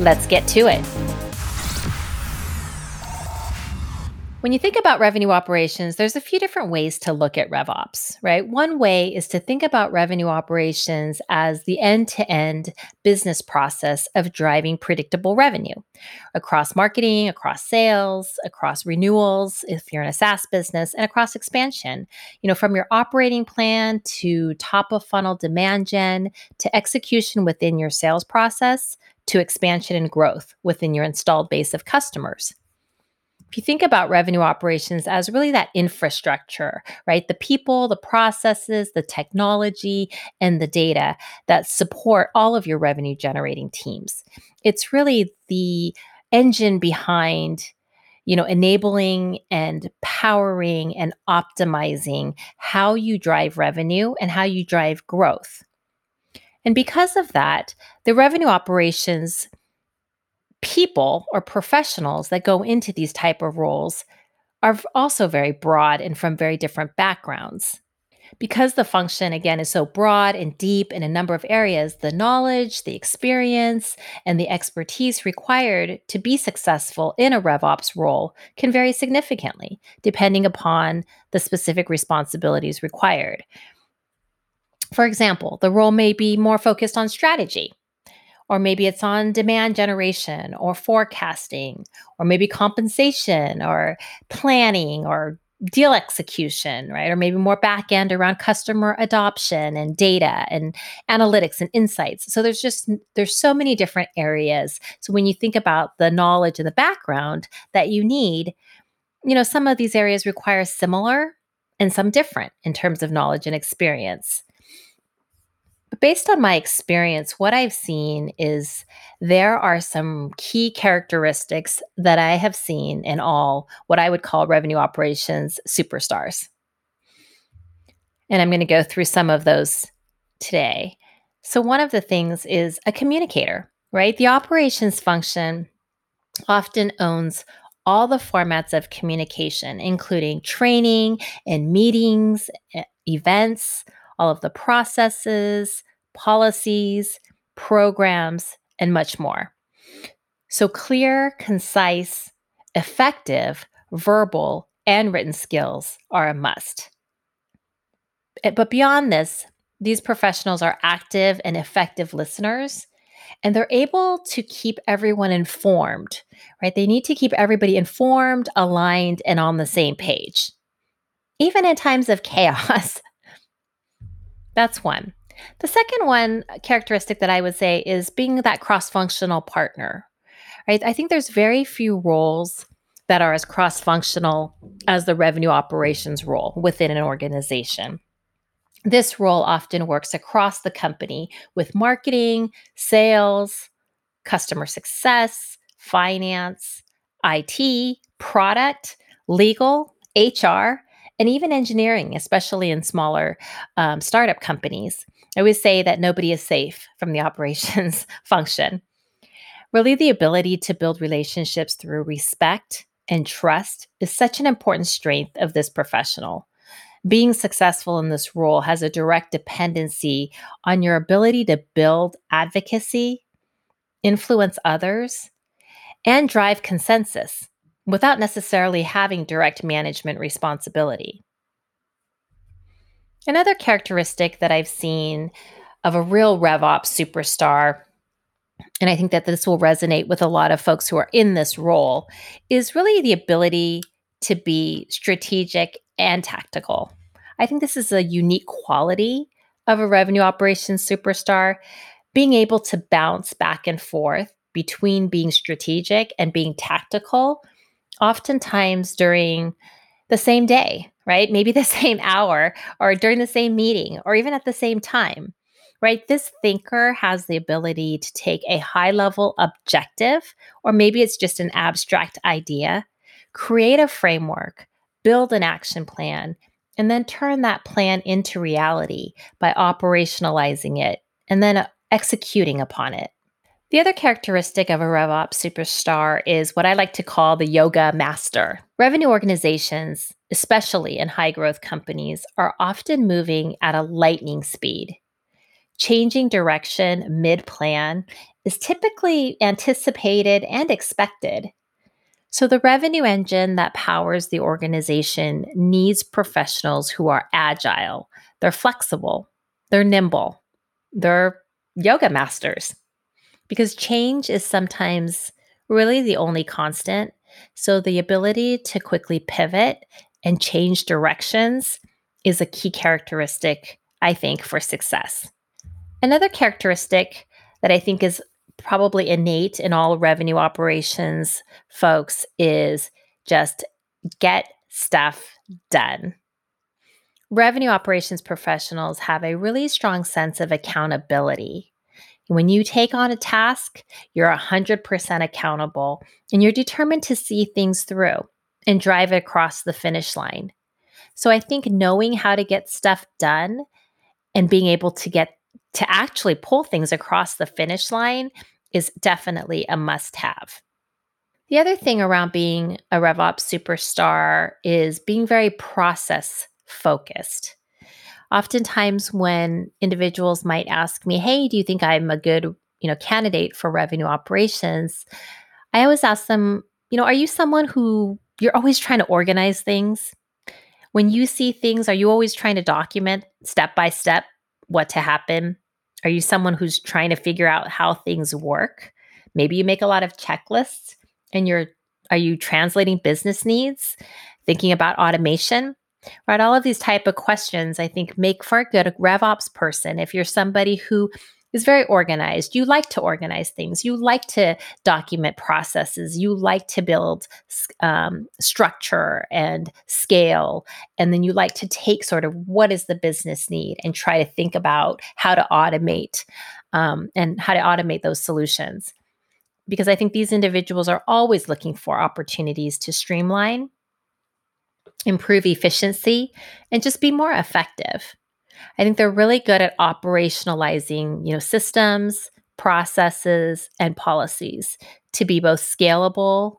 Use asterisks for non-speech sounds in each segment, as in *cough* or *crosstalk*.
Let's get to it. When you think about revenue operations, there's a few different ways to look at RevOps, right? One way is to think about revenue operations as the end to end business process of driving predictable revenue across marketing, across sales, across renewals, if you're in a SaaS business, and across expansion. You know, from your operating plan to top of funnel demand gen to execution within your sales process to expansion and growth within your installed base of customers if you think about revenue operations as really that infrastructure, right? The people, the processes, the technology, and the data that support all of your revenue generating teams. It's really the engine behind you know enabling and powering and optimizing how you drive revenue and how you drive growth and because of that the revenue operations people or professionals that go into these type of roles are also very broad and from very different backgrounds. Because the function, again, is so broad and deep in a number of areas, the knowledge, the experience, and the expertise required to be successful in a RevOps role can vary significantly depending upon the specific responsibilities required. For example, the role may be more focused on strategy, or maybe it's on demand generation or forecasting, or maybe compensation or planning or deal execution, right? Or maybe more back end around customer adoption and data and analytics and insights. So there's just there's so many different areas. So when you think about the knowledge and the background that you need, you know, some of these areas require similar and some different in terms of knowledge and experience. Based on my experience, what I've seen is there are some key characteristics that I have seen in all what I would call revenue operations superstars. And I'm going to go through some of those today. So, one of the things is a communicator, right? The operations function often owns all the formats of communication, including training and meetings, events, all of the processes, policies, programs, and much more. So, clear, concise, effective verbal and written skills are a must. Eh, but beyond this, these professionals are active and effective listeners, and they're able to keep everyone informed, right? They need to keep everybody informed, aligned, and on the same page, even in times of chaos. *laughs* That's one. The second one characteristic that I would say is being that cross-functional partner. Right? I think there's very few roles that are as cross-functional as the revenue operations role within an organization. This role often works across the company with marketing, sales, customer success, finance, IT, product, legal, HR, and even engineering, especially in smaller um, startup companies. I always say that nobody is safe from the *laughs* operations function. Really, the ability to build relationships through respect and trust is such an important strength of this professional. Being successful in this role has a direct dependency on your ability to build advocacy, influence others, and drive consensus without necessarily having direct management responsibility. Another characteristic that I've seen of a real RevOps superstar, and I think that this will resonate with a lot of folks who are in this role, is really the ability to be strategic and tactical. I think this is a unique quality of a revenue operations superstar, being able to bounce back and forth between being strategic and being tactical oftentimes during the same day, right? Maybe the *laughs* same hour or during the same meeting or even at the same time. right? This thinker has the ability to take a high level objective, or maybe it's just an abstract idea, create a framework, build an action plan, and then turn that plan into reality by operationalizing it and then executing upon it. The other characteristic of a RevOps superstar is what I like to call the yoga master. Revenue organizations, especially in high growth companies, are often moving at a lightning speed. Changing direction mid plan is typically anticipated and expected. So, the revenue engine that powers the organization needs professionals who are agile, they're flexible, they're nimble, they're yoga masters because change is sometimes really the only constant. So the ability to quickly pivot and change directions is a key characteristic, I think, for success. Another characteristic that I think is probably innate in all revenue operations folks is just get stuff done. Revenue operations professionals have a really strong sense of accountability. When you take on a task, you're 100% accountable and you're determined to see things through and drive it across the finish line. So I think knowing how to get stuff done and being able to get to actually pull things across the finish line is definitely a must have. The other thing around being a RevOps superstar is being very process focused. Oftentimes, when individuals might ask me, Hey, do you think I'm a good you know, candidate for revenue operations? I always ask them, you know, are you someone who you're always trying to organize things? When you see things, are you always trying to document step by step what to happen? Are you someone who's trying to figure out how things work? Maybe you make a lot of checklists and you're are you translating business needs, thinking about automation? Right, all of these type of questions I think make for a good RevOps person. If you're somebody who is very organized. You like to organize things. You like to document processes. You like to build um, structure and scale. And then you like to take sort of what is the business need and try to think about how to automate um, and how to automate those solutions. Because I think these individuals are always looking for opportunities to streamline, improve efficiency, and just be more effective. I think they're really good at operationalizing, you know, systems, processes, and policies to be both scalable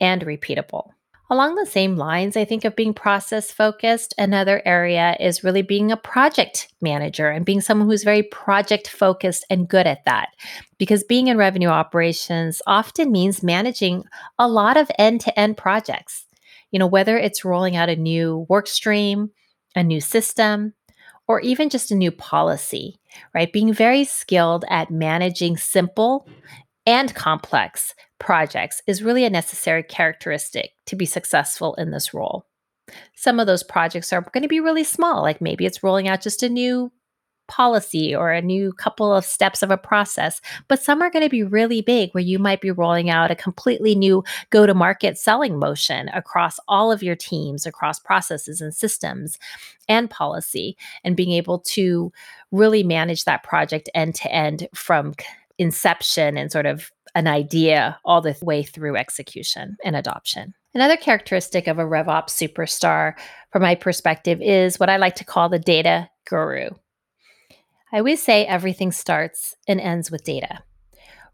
and repeatable. Along the same lines, I think of being process focused, another area is really being a project manager and being someone who's very project focused and good at that. Because being in revenue operations often means managing a lot of end to end projects. You know, whether it's rolling out a new work stream, a new system, or even just a new policy, right? Being very skilled at managing simple and complex projects is really a necessary characteristic to be successful in this role. Some of those projects are going to be really small, like maybe it's rolling out just a new policy or a new couple of steps of a process, but some are going to be really big where you might be rolling out a completely new go to market selling motion across all of your teams, across processes and systems and policy, and being able to really manage that project end to end from inception and sort of an idea all the way through execution and adoption. Another characteristic of a RevOps superstar, from my perspective, is what I like to call the data guru. I always say everything starts and ends with data.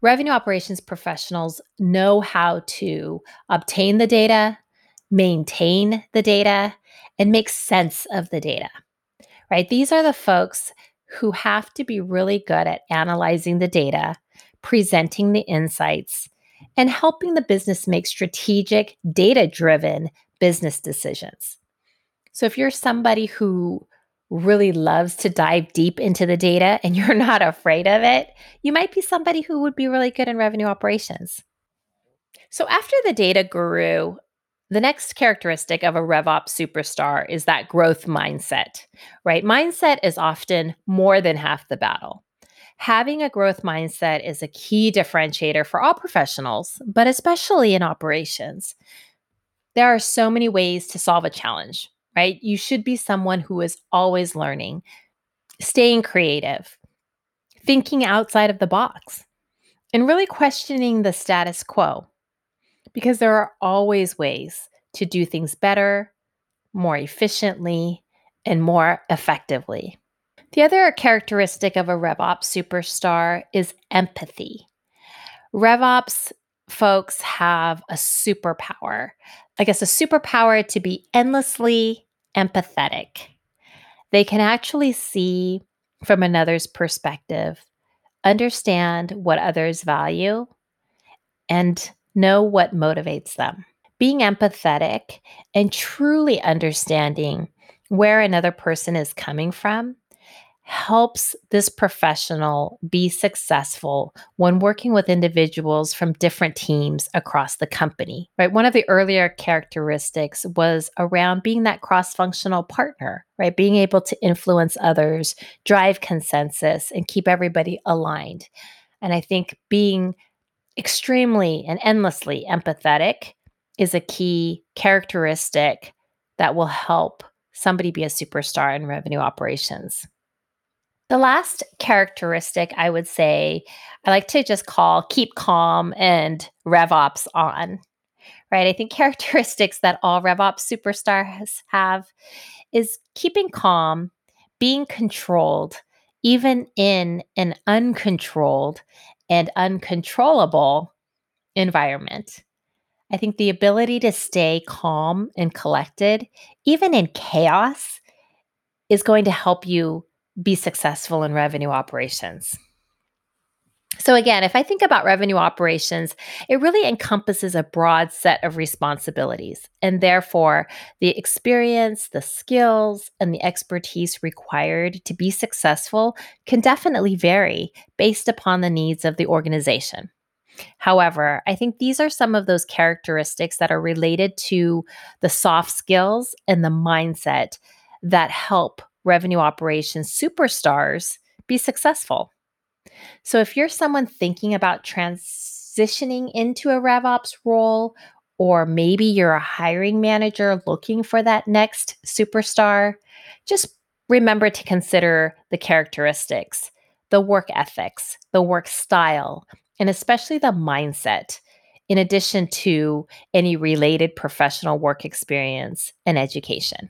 Revenue operations professionals know how to obtain the data, maintain the data, and make sense of the data, right? These are the folks who have to be really good at analyzing the data, presenting the insights, and helping the business make strategic, data driven business decisions. So, if you're somebody who really loves to dive deep into the data and *laughs* you're not afraid of it, you might be somebody who would be really good in revenue operations. So, after the data guru, the next characteristic of a RevOps superstar is that growth mindset, right? Mindset is often more than half the battle. Having a growth mindset is a key differentiator for all professionals, but especially in operations. There are so many ways to solve a challenge, right? You should be someone who is always learning, staying creative, thinking outside of the box, and really questioning the status quo because there are always ways to do things better, more efficiently, and more effectively. The other characteristic of a RevOps superstar is empathy. RevOps folks have a superpower. I guess a superpower to be endlessly empathetic. They can actually see from another's perspective, understand what others value, and know what motivates them. Being empathetic and truly understanding where another person is coming from helps this professional be successful when working with individuals from different teams across the company. Right? One of the earlier characteristics was around being that cross-functional partner, right? Being able to influence others, drive consensus and keep everybody aligned. And I think being extremely and endlessly empathetic is a key characteristic that will help somebody be a superstar in revenue operations. The last characteristic I would say I like to just call keep calm and RevOps on. Right? I think *laughs* characteristics that all RevOps superstars have is keeping calm, being controlled, even in an uncontrolled and uncontrollable environment. I think the ability to stay calm and collected, even in chaos, is going to help you be successful in revenue operations. So, again, if I think about revenue operations, it really encompasses a broad set of responsibilities. And therefore, the experience, the skills, and the expertise required to be successful can definitely vary based upon the needs of the organization. However, I think these are some of those characteristics that are related to the soft skills and the mindset that help revenue operations superstars be successful. So if you're someone thinking about transitioning into a RevOps role, or maybe you're a hiring manager looking for that next superstar, just remember to consider the characteristics, the work ethics, the work style, and especially the mindset, in addition to any related professional work experience and education.